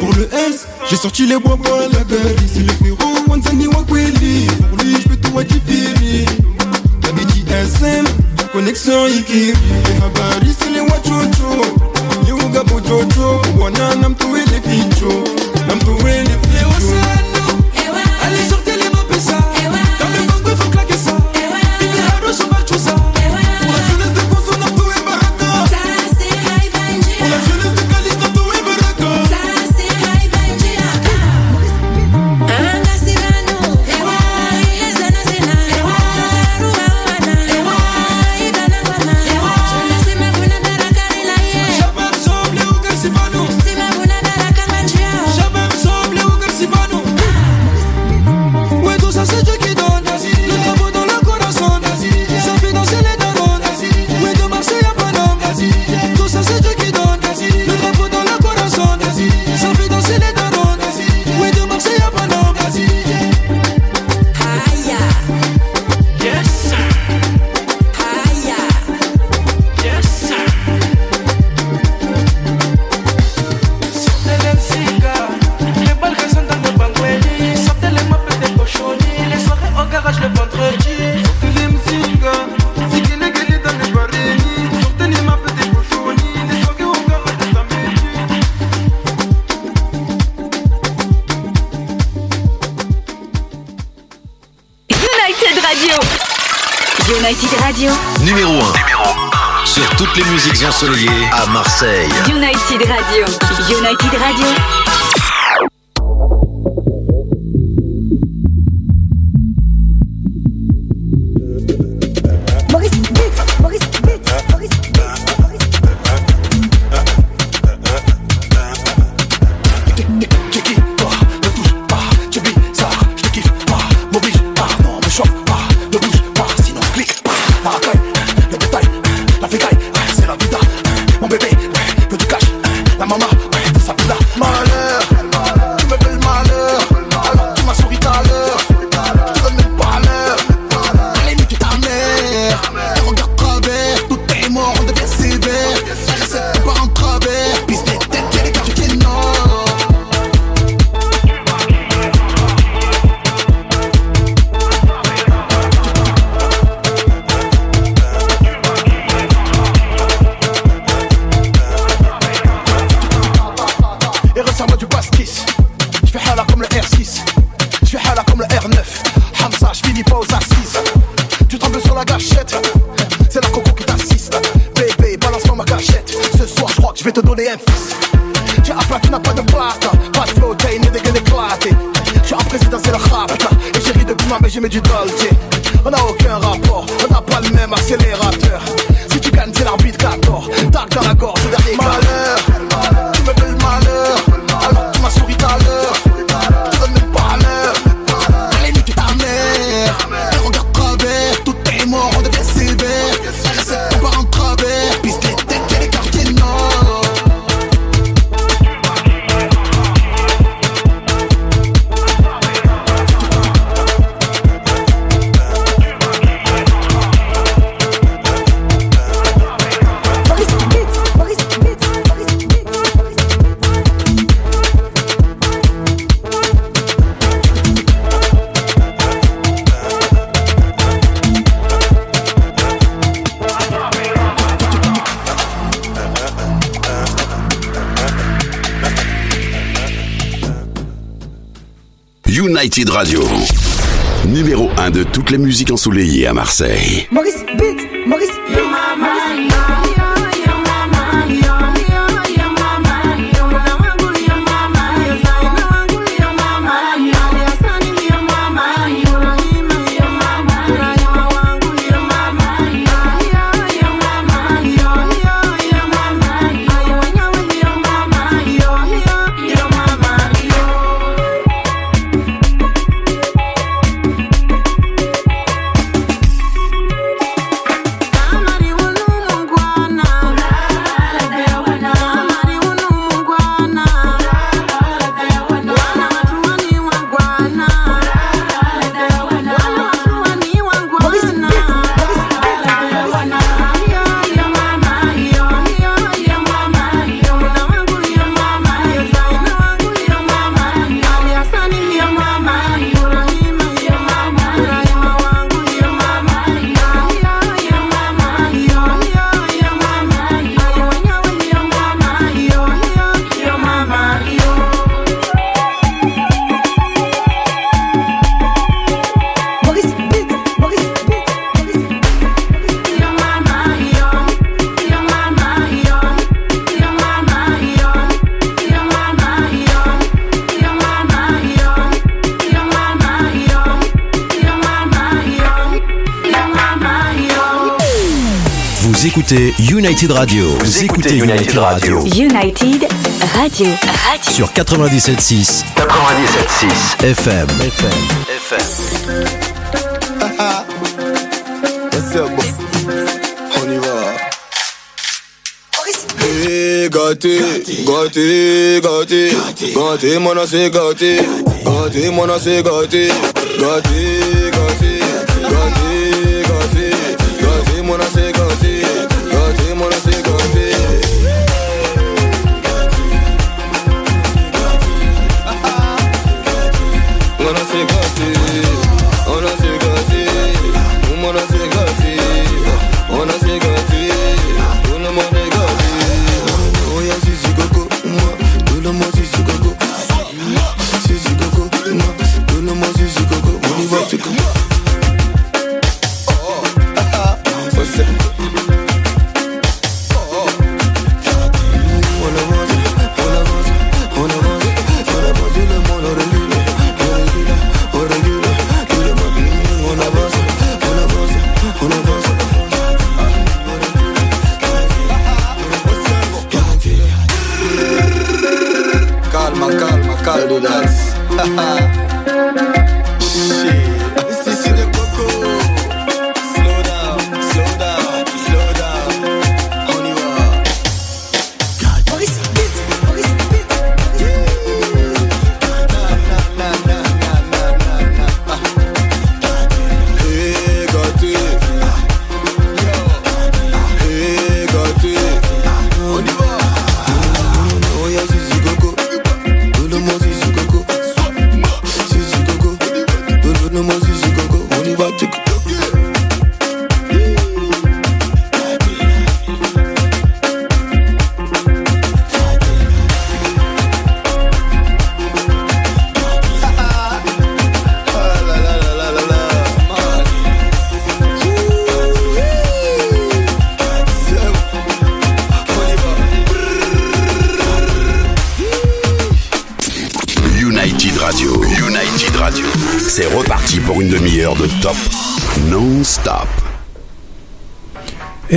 Pour le S, j'ai sorti les bois pour la gueule C'est le frérot Wanzani Wakweli. Pour lui j'peux tout adiférer T'as des connexion Ikiri. Les habaris c'est les wachocho. Uga jojo, Ubona na mtu wili ficho Na mtu wili ficho toutes les musiques ensoleillées à Marseille. United Radio. United Radio. J'ai Memphis. Tu appartiens à pas de plata. Pas de flotte, ni de gueule éclatée. Tu as président, c'est le chapta. Et j'ai ri de moi, mais j'ai mis du dolce. On a aucun rapport, on n'a pas le même accélérateur. Limited Radio. Numéro 1 de toutes les musiques ensoleillées à Marseille. Maurice Beat, Maurice Beat, Maurice Beat. United Radio. Vous, écoutez, United, Radio. United Radio. Radio. Sur 97.6. 97.6. FM. FM. FM. On y va. Hey, gâté, gâté, gâté, gâté, mon c'est gâté, gâté, mon gâté, gâté, gâté, gâté,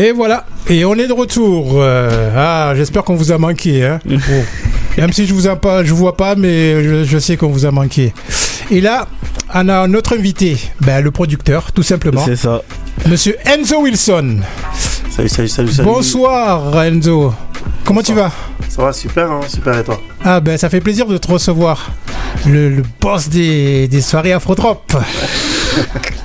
Et voilà, et on est de retour. Euh, ah, j'espère qu'on vous a manqué. Hein. [laughs] Bon. Même si je vous a pas, je vois pas, mais je, je sais qu'on vous a manqué. Et là, on a notre invité, ben, le producteur, tout simplement, C'est ça. Monsieur Enzo Wilson. Salut, salut, salut, salut. Bonsoir Enzo. Comment tu vas? Ça va super, hein, super et toi? Ah ben ça fait plaisir de te recevoir. Le, le boss des, des soirées Afrotrop. [laughs]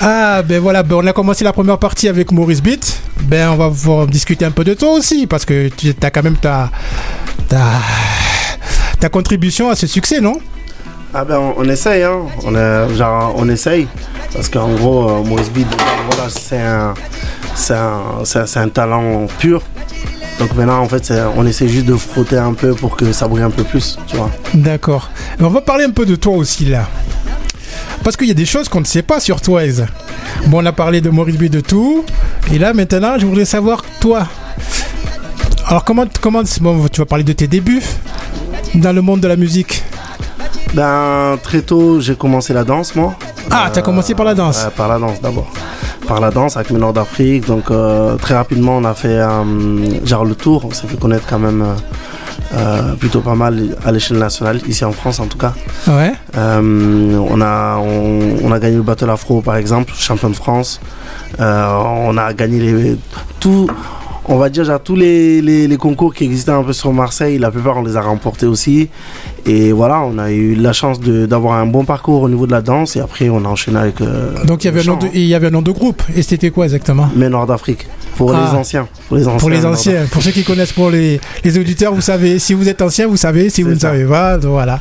ah ben voilà, ben on a commencé la première partie avec Maurice Beat. Ben on va pouvoir discuter un peu de toi aussi parce que tu as quand même ta, ta, ta contribution à ce succès, non? Ah ben on, on essaye, hein. On, est, genre, on essaye. Parce qu'en gros, euh, Maurice Beat, voilà, c'est un, un, talent pur. Donc maintenant, en fait, on essaie juste de frotter un peu pour que ça brille un peu plus, tu vois. D'accord. Ben, on va parler un peu de toi aussi là. Parce qu'il y a des choses qu'on ne sait pas sur toi, Eze. Bon, on a parlé de Maurice B de tout. Et là, maintenant, je voudrais savoir, toi. Alors, comment, comment bon, tu vas parler de tes débuts dans le monde de la musique? Ben, très tôt, j'ai commencé la danse, moi. Ah, t'as commencé par la danse? par la danse d'abord. Par la danse avec Nord d'Afrique. Donc euh, très rapidement, on a fait euh, genre le tour. On s'est fait connaître quand même euh, plutôt pas mal à l'échelle nationale, ici en France en tout cas. Ouais. Euh, on, a, on, on a gagné le Battle Afro par exemple, champion de France. Euh, on a gagné les, tout, on va dire genre, tous les, les, les concours qui existaient un peu sur Marseille, la plupart on les a remportés aussi. Et voilà, on a eu la chance d'avoir un bon parcours au niveau de la danse et après on a enchaîné avec. euh, Donc, il y, avait le un nom de, chant, il y avait un nom de groupe. Et c'était quoi exactement? Mais Nord d'Afrique. Pour Ah. les anciens. Pour les anciens. Pour les anciens, pour ceux qui connaissent, pour les, les auditeurs, vous savez. Si vous êtes ancien, vous savez. Si vous ne savez pas, voilà.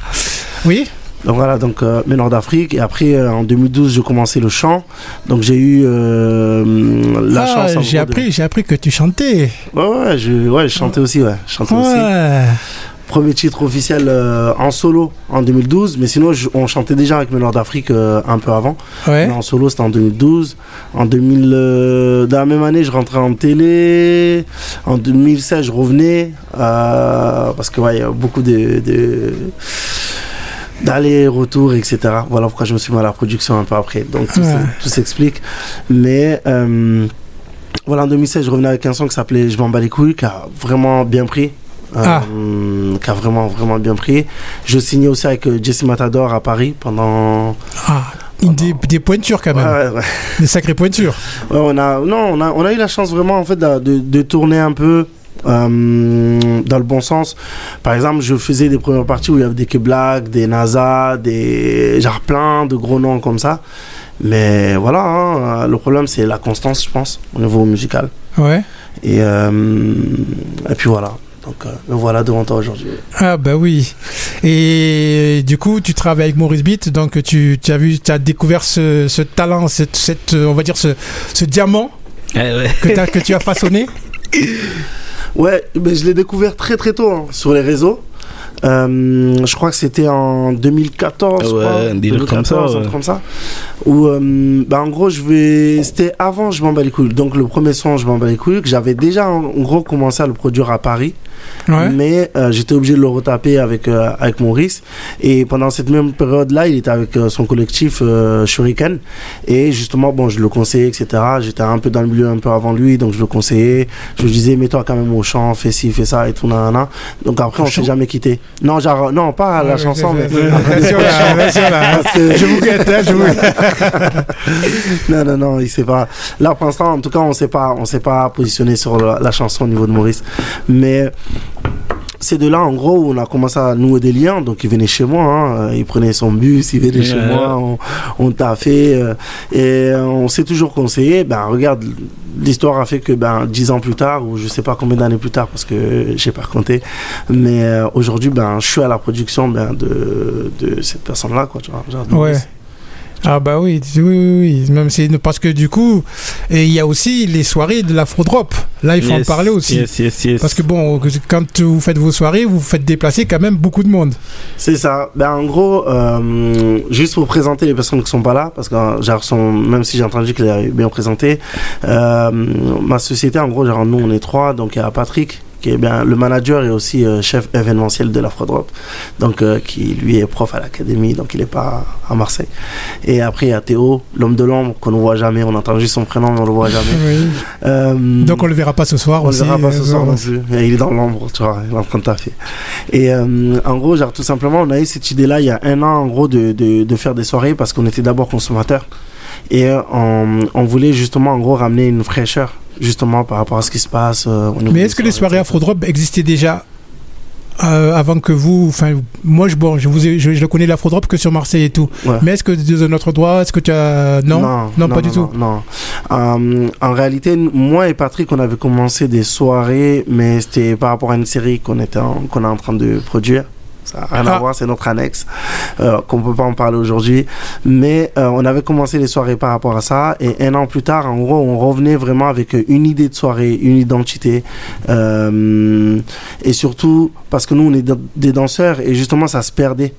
Oui? Donc voilà, donc euh, mais Nord d'Afrique. Et après, euh, en 2012, j'ai commencé le chant. Donc j'ai eu euh, la Ah, chance. J'ai de- appris, j'ai appris que tu chantais. Ouais, ouais, je, ouais, je chantais aussi, ouais. Je chantais aussi. Premier titre officiel euh, en solo en 2012, mais sinon je- on chantait déjà avec Nord d'Afrique un peu avant. Ouais. Mais en solo c'était en 2012. En 2000, euh, dans la même année, je rentrais en télé. En 2016, je revenais parce que ouais, il y a beaucoup de, de d'aller-retour, etc. Voilà pourquoi je me suis mis à la production un peu après. Donc tout Ouais. s'explique. Mais euh, voilà, en 2016, je revenais avec un son qui s'appelait Je m'en bats les couilles, qui a vraiment bien pris. Euh, Ah. qui a vraiment vraiment bien pris. Je signais aussi avec euh, Jesse Matador à Paris pendant. Ah, des, des pointures quand même. Ouais, ouais. Des sacrées pointures. On a non, on a on a eu la chance vraiment en fait de, de, de tourner un peu. Euh, dans le bon sens. Par exemple, je faisais des premières parties où il y avait des Black, des NASA, des genre plein de gros noms comme ça. Mais voilà, hein, le problème c'est la constance, je pense, au niveau musical. Ouais. Et, euh, et puis voilà. Donc euh, me voilà devant toi aujourd'hui. Ah bah oui. Et du coup, tu travailles avec Maurice Beat, donc tu, tu as vu, tu as découvert ce, ce talent, cette, cette, on va dire ce, ce diamant Ouais, ouais. que, t'as- que tu as façonné? [laughs] Ouais, mais je l'ai découvert très très tôt hein, sur les réseaux. Euh, je crois que c'était en 2014. je Ouais, crois. un délire comme ça, 2014, un ouais. comme ça. Où, euh, bah, en gros, je vais. C'était avant Je m'en bats les couilles. Donc, le premier son, Je m'en bats les couilles, que j'avais déjà en gros commencé à le produire à Paris. Ouais. Mais euh, j'étais obligé de le retaper avec, euh, avec Maurice. Et pendant cette même période-là, il était avec euh, son collectif Shuriken. Et justement, bon, je le conseillais, etc. J'étais un peu dans le milieu un peu avant lui, donc je le conseillais. Je lui disais, mets-toi quand même au chant, fais ci, fais ça, et tout, nanana. Donc après, on s'est jamais quitté. Non, genre, non, pas à la Ouais, chanson, mais. Je vous guette, hein, je vous [laughs] non, non, non, il sait pas. Là, pour l'instant, en tout cas, on sait pas, on s'est pas positionné sur la, la chanson au niveau de Maurice. Mais c'est de là, en gros, où on a commencé à nouer des liens. Donc, il venait chez moi, hein, il prenait son bus, il venait chez moi, on, on t'a fait, euh, et on s'est toujours conseillé. Ben, regarde, l'histoire a fait que, ben, dix ans plus tard, ou je sais pas combien d'années plus tard, parce que j'ai pas compté, mais euh, aujourd'hui, ben, je suis à la production, ben, de, de cette personne-là, quoi, tu vois. genre Ouais. Ah bah oui, oui, oui, oui. Même c'est parce que du coup, et il y a aussi les soirées de l'Afro-Drop. Là, il faut en Yes, parler aussi. Yes, yes, yes. Parce que bon, quand vous faites vos soirées, vous faites déplacer quand même beaucoup de monde. C'est ça. Ben, en gros, euh, juste pour présenter les personnes qui sont pas là, parce que euh, genre, sont, même si j'ai entendu qu'il est bien présenté, euh, ma société, en gros, genre, nous, on est trois. Donc, il y a Patrick, qui est bien le manager et aussi euh, chef événementiel de l'Afrodrop. Donc, euh, qui lui est prof à l'académie, donc il est pas à Marseille. Et après, il y a Théo, l'homme de l'ombre, qu'on ne voit jamais. On entend juste son prénom, mais on le voit jamais. [laughs] Oui. Euh, Donc on le verra pas ce soir on aussi. le verra pas ce soir non plus. Il est dans l'ombre, tu vois, il est en train de taffer. Et en gros, genre, tout simplement, on a eu cette idée-là il y a un an, en gros, de, de, de faire des soirées parce qu'on était d'abord consommateurs. Et on, on voulait justement, en gros, ramener une fraîcheur, justement, par rapport à ce qui se passe. euh, au Mais est-ce que les soirées, Afro-Drop existaient déjà euh, avant que vous, enfin, moi, je, bon, je, vous ai- je, je connais l'Afro-Drop que sur Marseille et tout. Ouais. Mais est-ce que de notre droit, est-ce que tu as non, non, pas du tout. Non. Euh, en réalité, moi et Patrick, on avait commencé des soirées, mais c'était par rapport à une série qu'on était qu'on est en train de produire. Ça n'a rien Ah. à voir, c'est notre annexe, euh, qu'on peut pas en parler aujourd'hui. Mais euh, on avait commencé les soirées par rapport à ça, et un an plus tard, en gros, on revenait vraiment avec une idée de soirée, une identité, euh, et surtout parce que nous, on est des danseurs, et justement, ça se perdait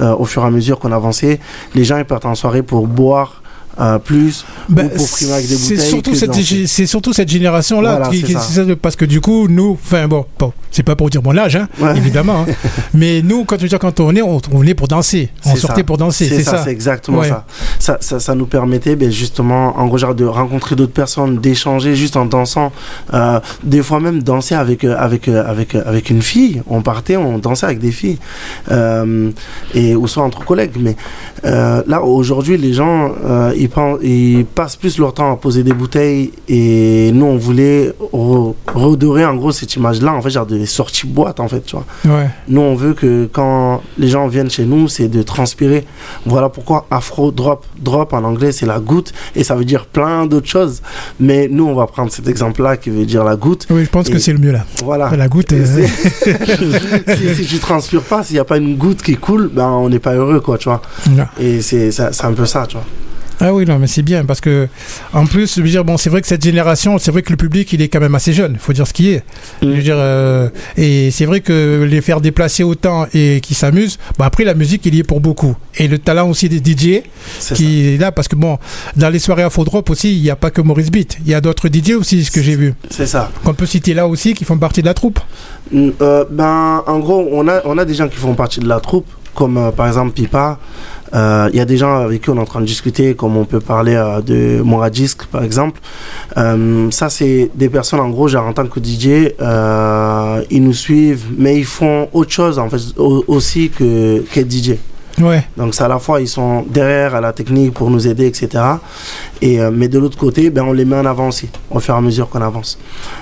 euh, au fur et à mesure qu'on avançait. Les gens ils partent en soirée pour boire. euh, plus Ben, ou pour avec des c'est bouteilles surtout cette c'est surtout cette génération là Voilà, parce que du coup nous enfin bon, bon c'est pas pour dire mon âge hein, Ouais. évidemment hein. [laughs] mais nous quand, quand on est on, on est pour danser on sortait ça. pour danser C'est ça, ça, c'est exactement Ouais. ça. Ça, ça. ça nous permettait ben, justement, en gros, genre, de rencontrer d'autres personnes, d'échanger juste en dansant. Euh, des fois même danser avec, euh, avec, euh, avec, avec une fille. On partait, on dansait avec des filles. Euh, et, ou soit entre collègues. Mais euh, là, aujourd'hui, les gens, ils passent plus leur temps à poser des bouteilles. Et nous, on voulait re- redorer en gros cette image-là, en fait, genre des sorties boîtes, en fait, tu vois. Ouais. Nous, on veut que quand les gens viennent chez nous, c'est de transpirer. Voilà pourquoi Afro Drop. Drop en anglais, c'est la goutte et ça veut dire plein d'autres choses. Mais nous, on va prendre cet exemple-là qui veut dire la goutte. oui je pense que c'est le mieux là Voilà. la goutte Et euh, [laughs] si, si tu transpires pas, s'il n'y a pas une goutte qui coule, ben on n'est pas heureux, quoi, tu vois. non. Et c'est un peu ça, tu vois. Ah oui, non, mais c'est bien parce que, en plus, je veux dire, bon, c'est vrai que cette génération, c'est vrai que le public, il est quand même assez jeune, faut dire ce qui est. Je veux dire, euh, et c'est vrai que les faire déplacer autant et qui s'amusent, bon, après, la musique, il y est pour beaucoup. Et le talent aussi des DJ qui est là, parce que bon, dans les soirées Afro-Drop aussi, il n'y a pas que Maurice Beat, il y a d'autres DJ aussi, ce que j'ai vu. C'est ça. Qu'on peut citer là aussi, qui font partie de la troupe. Mm, euh, ben, en gros, on a, on a des gens qui font partie de la troupe, comme euh, par exemple Pipa. Euh, Il y a des gens avec qui on est en train de discuter, comme on peut parler euh, de Moradisc par exemple. Ça, c'est des personnes, en gros, genre en tant que DJ, ils nous suivent, mais ils font autre chose en fait au- aussi que qu'être DJ. Ouais. Donc c'est à la fois ils sont derrière à la technique pour nous aider, etc. Et euh, mais de l'autre côté, ben on les met en avant aussi, au fur et à mesure qu'on avance.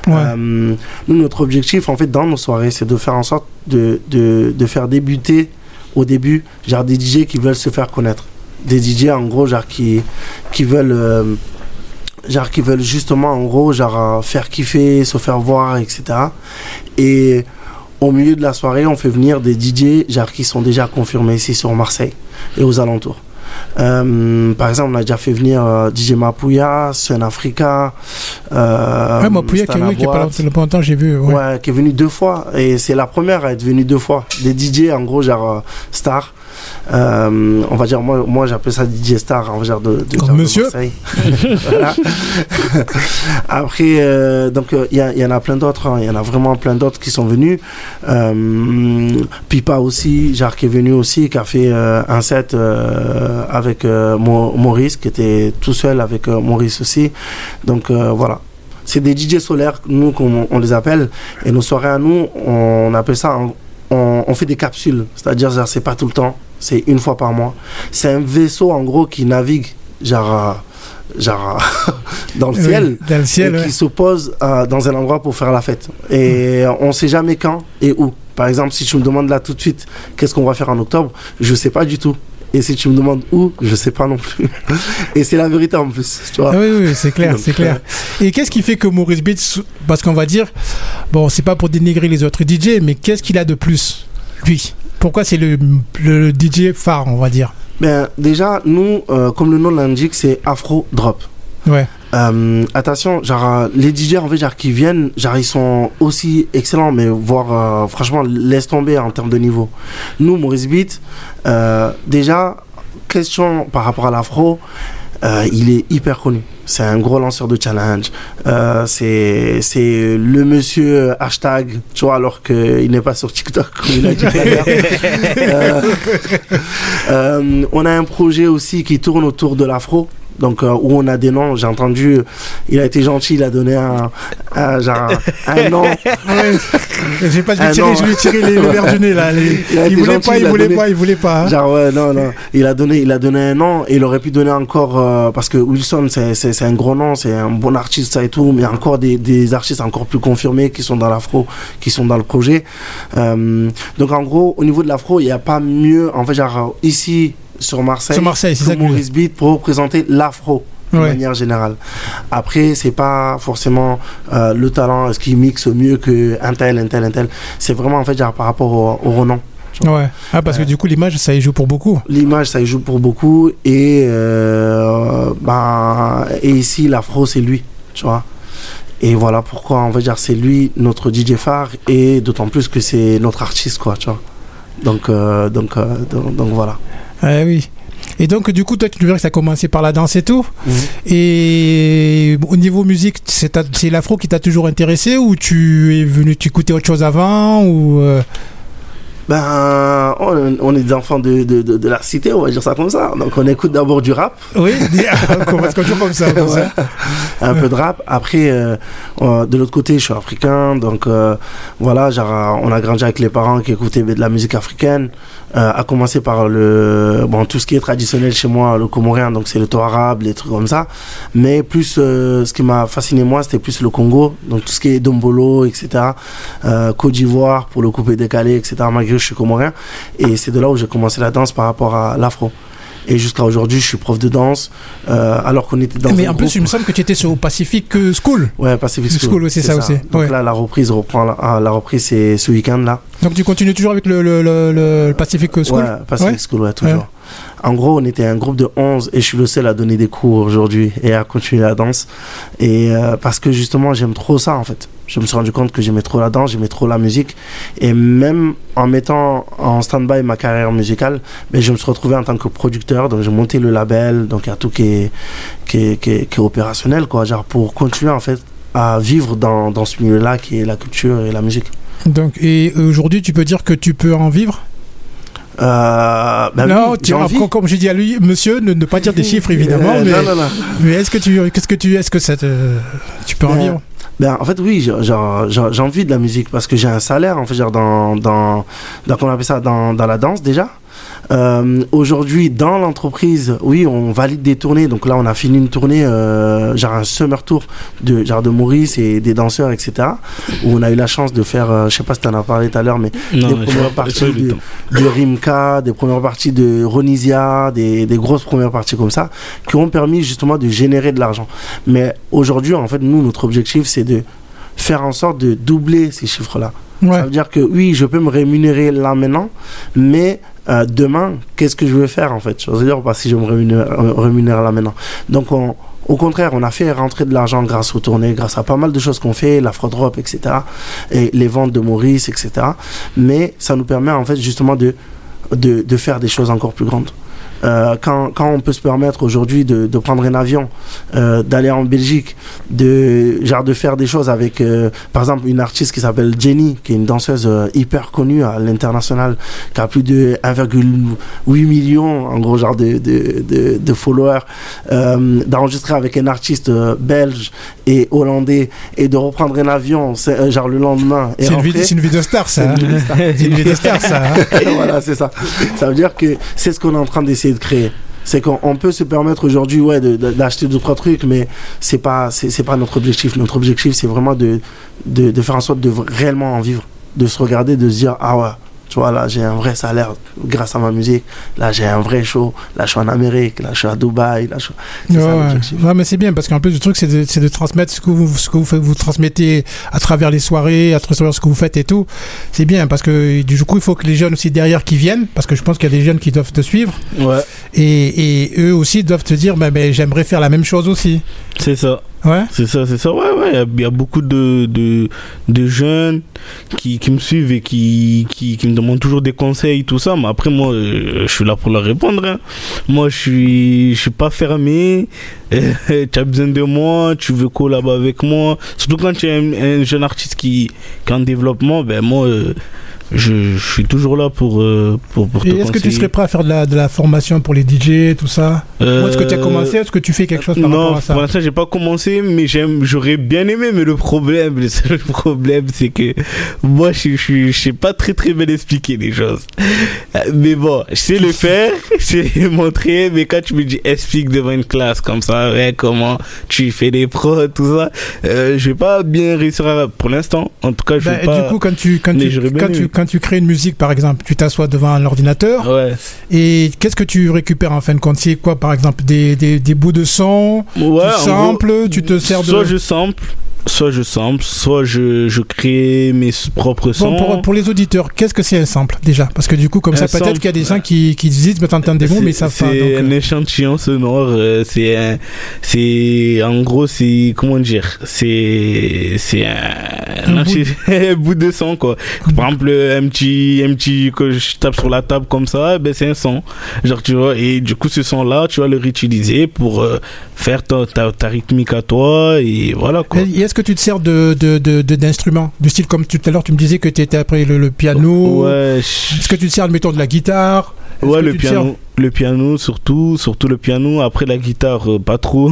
Ouais. Euh, nous notre objectif en fait dans nos soirées, c'est de faire en sorte de, de, de faire débuter au début, genre des DJ qui veulent se faire connaître, des DJ en gros euh, genre qui veulent justement en gros genre euh, faire kiffer, se faire voir, etc. Et au milieu de la soirée, on fait venir des DJ genre, qui sont déjà confirmés ici sur Marseille et aux alentours. Euh, par exemple, on a déjà fait venir euh, DJ Mapouya, Sun Africa. Euh, ouais, moi, Pouya qui est Stan venu, qui est pas longtemps- j'ai vu. Ouais. Ouais, qui est venu deux fois et c'est la première à être venue deux fois. Des DJ en gros genre euh, star. Euh, on va dire moi moi j'appelle ça DJ star on va dire de, de, Comme de monsieur. [laughs] Après euh, donc euh, il y, en a plein d'autres hein. il y en a vraiment plein d'autres qui sont venus. Pipa aussi genre qui est venu aussi qui a fait un set avec Maurice qui était tout seul avec Maurice aussi. Donc voilà. C'est des DJ solaires, nous, qu'on on les appelle. Et nos soirées à nous, on appelle ça, on, on fait des capsules. C'est-à-dire, c'est pas tout le temps, c'est une fois par mois. C'est un vaisseau, en gros, qui navigue, genre, euh, genre [laughs] dans le Oui, ciel. dans le ciel, et ouais. qui se pose euh, dans un endroit pour faire la fête. Et on sait jamais quand et où. Par exemple, si tu me demandes là tout de suite, qu'est-ce qu'on va faire en octobre, je sais pas du tout. Et si tu me demandes où, je sais pas non plus. [laughs] Et c'est la vérité en plus, tu vois. Oui, oui, c'est clair, c'est clair. Et qu'est-ce qui fait que Maurice Beats, parce qu'on va dire, bon, c'est pas pour dénigrer les autres DJ, mais qu'est-ce qu'il a de plus, lui? Pourquoi c'est le, le DJ phare, on va dire Ben, déjà, nous, euh, comme le nom l'indique, c'est Afro Drop. Ouais. Euh, attention, genre, euh, les DJ en fait, genre, qui viennent, genre, ils sont aussi excellents, mais voire, euh, franchement, laisse tomber en termes de niveau. Nous, Maurice Beat, déjà, question par rapport à l'afro, euh, il est hyper connu. C'est un gros lanceur de challenge. Euh, c'est le monsieur euh, hashtag, tu vois, alors qu'il n'est pas sur TikTok, comme il a dit [laughs] euh, on a un projet aussi qui tourne autour de l'afro. Donc euh, où on a des noms, j'ai entendu, il a été gentil, il a donné un, un, genre, un [laughs] nom. J'ai pas, je lui Un ai tiré, nom. je lui ai tiré les, les verres du nez là. les- Il a il voulait gentil, pas, il il voulait donné- pas, il voulait pas. hein. Genre ouais non non, il a donné il a donné un nom et il aurait pu donner encore euh, parce que Wilson c'est c'est c'est un gros nom, c'est un bon artiste ça et tout, mais il y a encore des des artistes encore plus confirmés qui sont dans l'afro, qui sont dans le projet. Euh, donc en gros au niveau de l'afro, il n'y a pas mieux en fait genre ici sur Marseille, Sur Marseille, c'est que ça que je- Maurice Beat pour représenter l'afro de Ouais. manière générale. Après, c'est pas forcément euh, le talent, est-ce qu'il mixe mieux que un tel, un tel, un tel. C'est vraiment en fait genre par rapport au, au renom. Ouais. Ah, parce que du coup, l'image, ça y joue pour beaucoup. L'image, ça y joue pour beaucoup. Et, euh, ben, et ici, l'afro, c'est lui, tu vois. Et voilà pourquoi, on va dire, c'est lui, notre DJ phare. Et d'autant plus que c'est notre artiste, quoi, tu vois. Donc, euh, donc, euh, donc, donc voilà. Ah oui. Et donc, du coup, toi, tu dirais que ça a commencé par la danse et tout. Et au niveau musique, c'est l'afro qui t'a toujours intéressé ou tu es venu t'écouter autre chose avant ou euh, Ben, on, on est des enfants de, de, de, de la cité, on va dire ça comme ça. Donc, on écoute d'abord du rap. Oui, parce qu'on joue comme ça. Comme ça. Un peu de rap. Après, euh, de l'autre côté, je suis africain, donc euh, voilà, genre, on a grandi avec les parents qui écoutaient de la musique africaine. Euh, à commencer par le bon tout ce qui est traditionnel chez moi, le comorien, donc c'est le taux arabe, les trucs comme ça. Mais plus, euh, ce qui m'a fasciné moi, c'était plus le Congo, donc tout ce qui est dombolo, etc. Euh, Côte d'Ivoire pour le coupé décalé, etc. Malgré que je suis comorien, et c'est de là où j'ai commencé la danse par rapport à l'afro. Et jusqu'à aujourd'hui, je suis prof de danse, euh, alors qu'on était dans Mais un en plus, groupe- il me semble que tu étais sur Pacific School. Ouais, Pacific School. School, c'est ça aussi. Donc Ouais. là, la reprise reprend. La, ah, la reprise, c'est ce week-end là. Donc tu continues toujours avec le, le, le, le Pacific School Ouais, Pacific Ouais. School, ouais, toujours. En gros, on était un groupe de 11 et je suis le seul à donner des cours aujourd'hui et à continuer la danse. Et euh, parce que justement, j'aime trop ça en fait. Je me suis rendu compte que j'aimais trop la danse, j'aimais trop la musique. Et même en mettant en stand-by ma carrière musicale, ben, je me suis retrouvé en tant que producteur. Donc j'ai monté le label, donc il y a tout qui est, qui qui opérationnel, quoi. Genre pour continuer en fait à vivre dans, dans ce milieu-là qui est la culture et la musique. Donc, et aujourd'hui, tu peux dire que tu peux en vivre? Euh, bah non, oui, tu, comme, je dis à lui, monsieur, ne, ne pas dire des chiffres évidemment, Euh, mais, mais est-ce que tu, qu'est-ce que tu, est-ce que ça te, tu peux en Ben, vivre? Ben, en fait, oui, j'ai envie de la musique parce que j'ai un salaire, en fait, genre, dans, dans, dans on appelle ça, dans, dans la danse déjà. Euh, Aujourd'hui, dans l'entreprise, oui, on valide des tournées. Donc là, on a fini une tournée, euh, genre un summer tour de, genre de Maurice et des danseurs, etc. Où on a eu la chance de faire, euh, je sais pas si tu en as parlé tout à l'heure, mais Non, des premières parties de, Rimka, des premières parties de Ronisia, des, des grosses premières parties comme ça, qui ont permis justement de générer de l'argent. Mais aujourd'hui, en fait, nous, notre objectif, c'est de faire en sorte de doubler ces chiffres-là. Ça veut dire que oui, je peux me rémunérer là maintenant, mais euh, demain, qu'est-ce que je vais faire en fait? Je veux dire, pas si je me rémunère, euh, rémunère là maintenant. Donc, on- au contraire, on a fait rentrer de l'argent grâce aux tournées, grâce à pas mal de choses qu'on fait, la fraud drop, etc. Et les ventes de Maurice, etc. Mais ça nous permet en fait justement de, de faire des choses encore plus grandes. Euh, quand, quand on peut se permettre aujourd'hui de, de prendre un avion, euh, d'aller en Belgique, de, genre de faire des choses avec, euh, par exemple, une artiste qui s'appelle Jenny, qui est une danseuse euh, hyper connue à l'international, qui a plus de 1,8 million, en gros, genre de, de, de, de followers, euh, d'enregistrer avec un artiste euh, belge et hollandais et de reprendre un avion, c'est, euh, genre le lendemain. C'est une, une vidéo star, ça. C'est une hein. vidéo star. Ça. hein. [laughs] voilà, c'est ça. Ça veut dire que c'est ce qu'on est en train d'essayer de créer. C'est qu'on on peut se permettre aujourd'hui ouais, de- de- d'acheter deux, trois trucs, mais c'est pas, c'est, pas notre objectif. Notre objectif, c'est vraiment de, de, faire en sorte de réellement en vivre. De se regarder, de se dire, ah ouais, tu vois, là, j'ai un vrai salaire grâce à ma musique. Là, j'ai un vrai show. Là, je suis en Amérique. Là, je suis à Dubaï. Là, je suis... C'est Ouais, ça ouais. l'objectif. Ouais, mais c'est bien parce qu'en plus le truc c'est de, c'est de transmettre ce que vous ce que vous faites, vous transmettez à travers les soirées, à travers ce que vous faites et tout. C'est bien parce que du coup il faut que les jeunes aussi derrière qui viennent parce que je pense qu'il y a des jeunes qui doivent te suivre Ouais, et, et eux aussi doivent te dire bah, ben, j'aimerais faire la même chose aussi. c'est ça. C'est ça, c'est ça. Ouais, ouais. Il y a- beaucoup de, de, jeunes qui, qui me suivent et qui, qui, me demandent toujours des conseils, tout ça. Mais après, moi, euh, je suis là pour leur répondre. hein. Moi, je suis, je suis pas fermé. [laughs] Tu as besoin de moi, tu veux collaborer avec moi. Surtout quand tu es un, un jeune artiste qui, qui est en développement, ben moi, euh, je, je suis toujours là pour, euh, pour, pour te Et est-ce que tu serais prêt à faire de la, de la formation pour les DJ tout ça Ou est-ce que tu as Euh, commencé Est-ce que tu fais quelque chose par non, rapport à ça pour l'instant, j'ai pas commencé, mais j'aime, j'aurais bien aimé, mais le problème, le seul [laughs] problème, c'est que moi, je, je, je sais pas très très bien expliquer les choses. Euh, Mais bon, je sais le faire, [laughs] je sais montrer, mais quand tu me dis explique devant une classe comme ça, ouais, comment tu fais les pros, tout ça, euh, je vais pas bien réussir à, pour l'instant. En tout cas, je Bah, vais et pas. Du coup, quand tu, quand, mais tu, quand, tu, aimé. Quand tu crées une musique, par exemple, tu t'assois devant un ordinateur Ouais. et qu'est-ce que tu récupères en fin de compte? C'est quoi, par exemple Des, des, des bouts de son? Ouais, Tu gros, Tu te sers de. Soit je sample, soit je sample, soit je, je crée mes propres sons. Bon, pour, pour les auditeurs, qu'est-ce que c'est un sample déjà? Parce que du coup, comme Un ça, peut-être qu'il y a des gens qui, qui disent, mais t'entends des mots, mais savent pas. C'est un euh, échantillon sonore. euh, c'est un, c'est en gros c'est comment dire, c'est c'est un, Un bout petit- [laughs] un bout de son quoi. Par exemple un petit un petit que je tape sur la table comme ça, ben c'est un son. Genre tu vois et du coup ce son là tu vas le réutiliser pour euh, faire ta, ta, ta rythmique à toi et voilà quoi. Et est-ce que tu te sers de, de, de- de- d'instruments Du style comme tout à l'heure, tu me disais que tu étais après le, le piano. Ouais, Est-ce que tu te sers, mettons, de la guitare Est-ce Ouais, le piano, le piano surtout, surtout le piano. Après la guitare, euh, pas trop,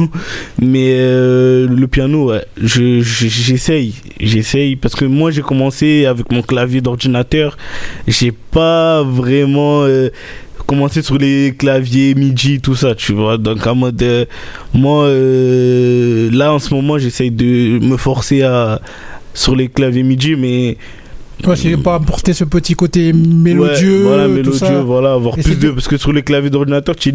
mais euh, le piano, ouais, je je- j'essaye, j'essaye parce que moi j'ai commencé avec mon clavier d'ordinateur. J'ai pas vraiment euh, commencé sur les claviers MIDI tout ça, tu vois. Donc en mode, euh, moi euh, là en ce moment j'essaye de me forcer à sur les claviers MIDI, mais Ouais, c'est pas apporter ce petit côté mélodieux. Ouais, voilà, tout mélodieux, ça. voilà, avoir Et plus de- Parce que sur les claviers d'ordinateur, tu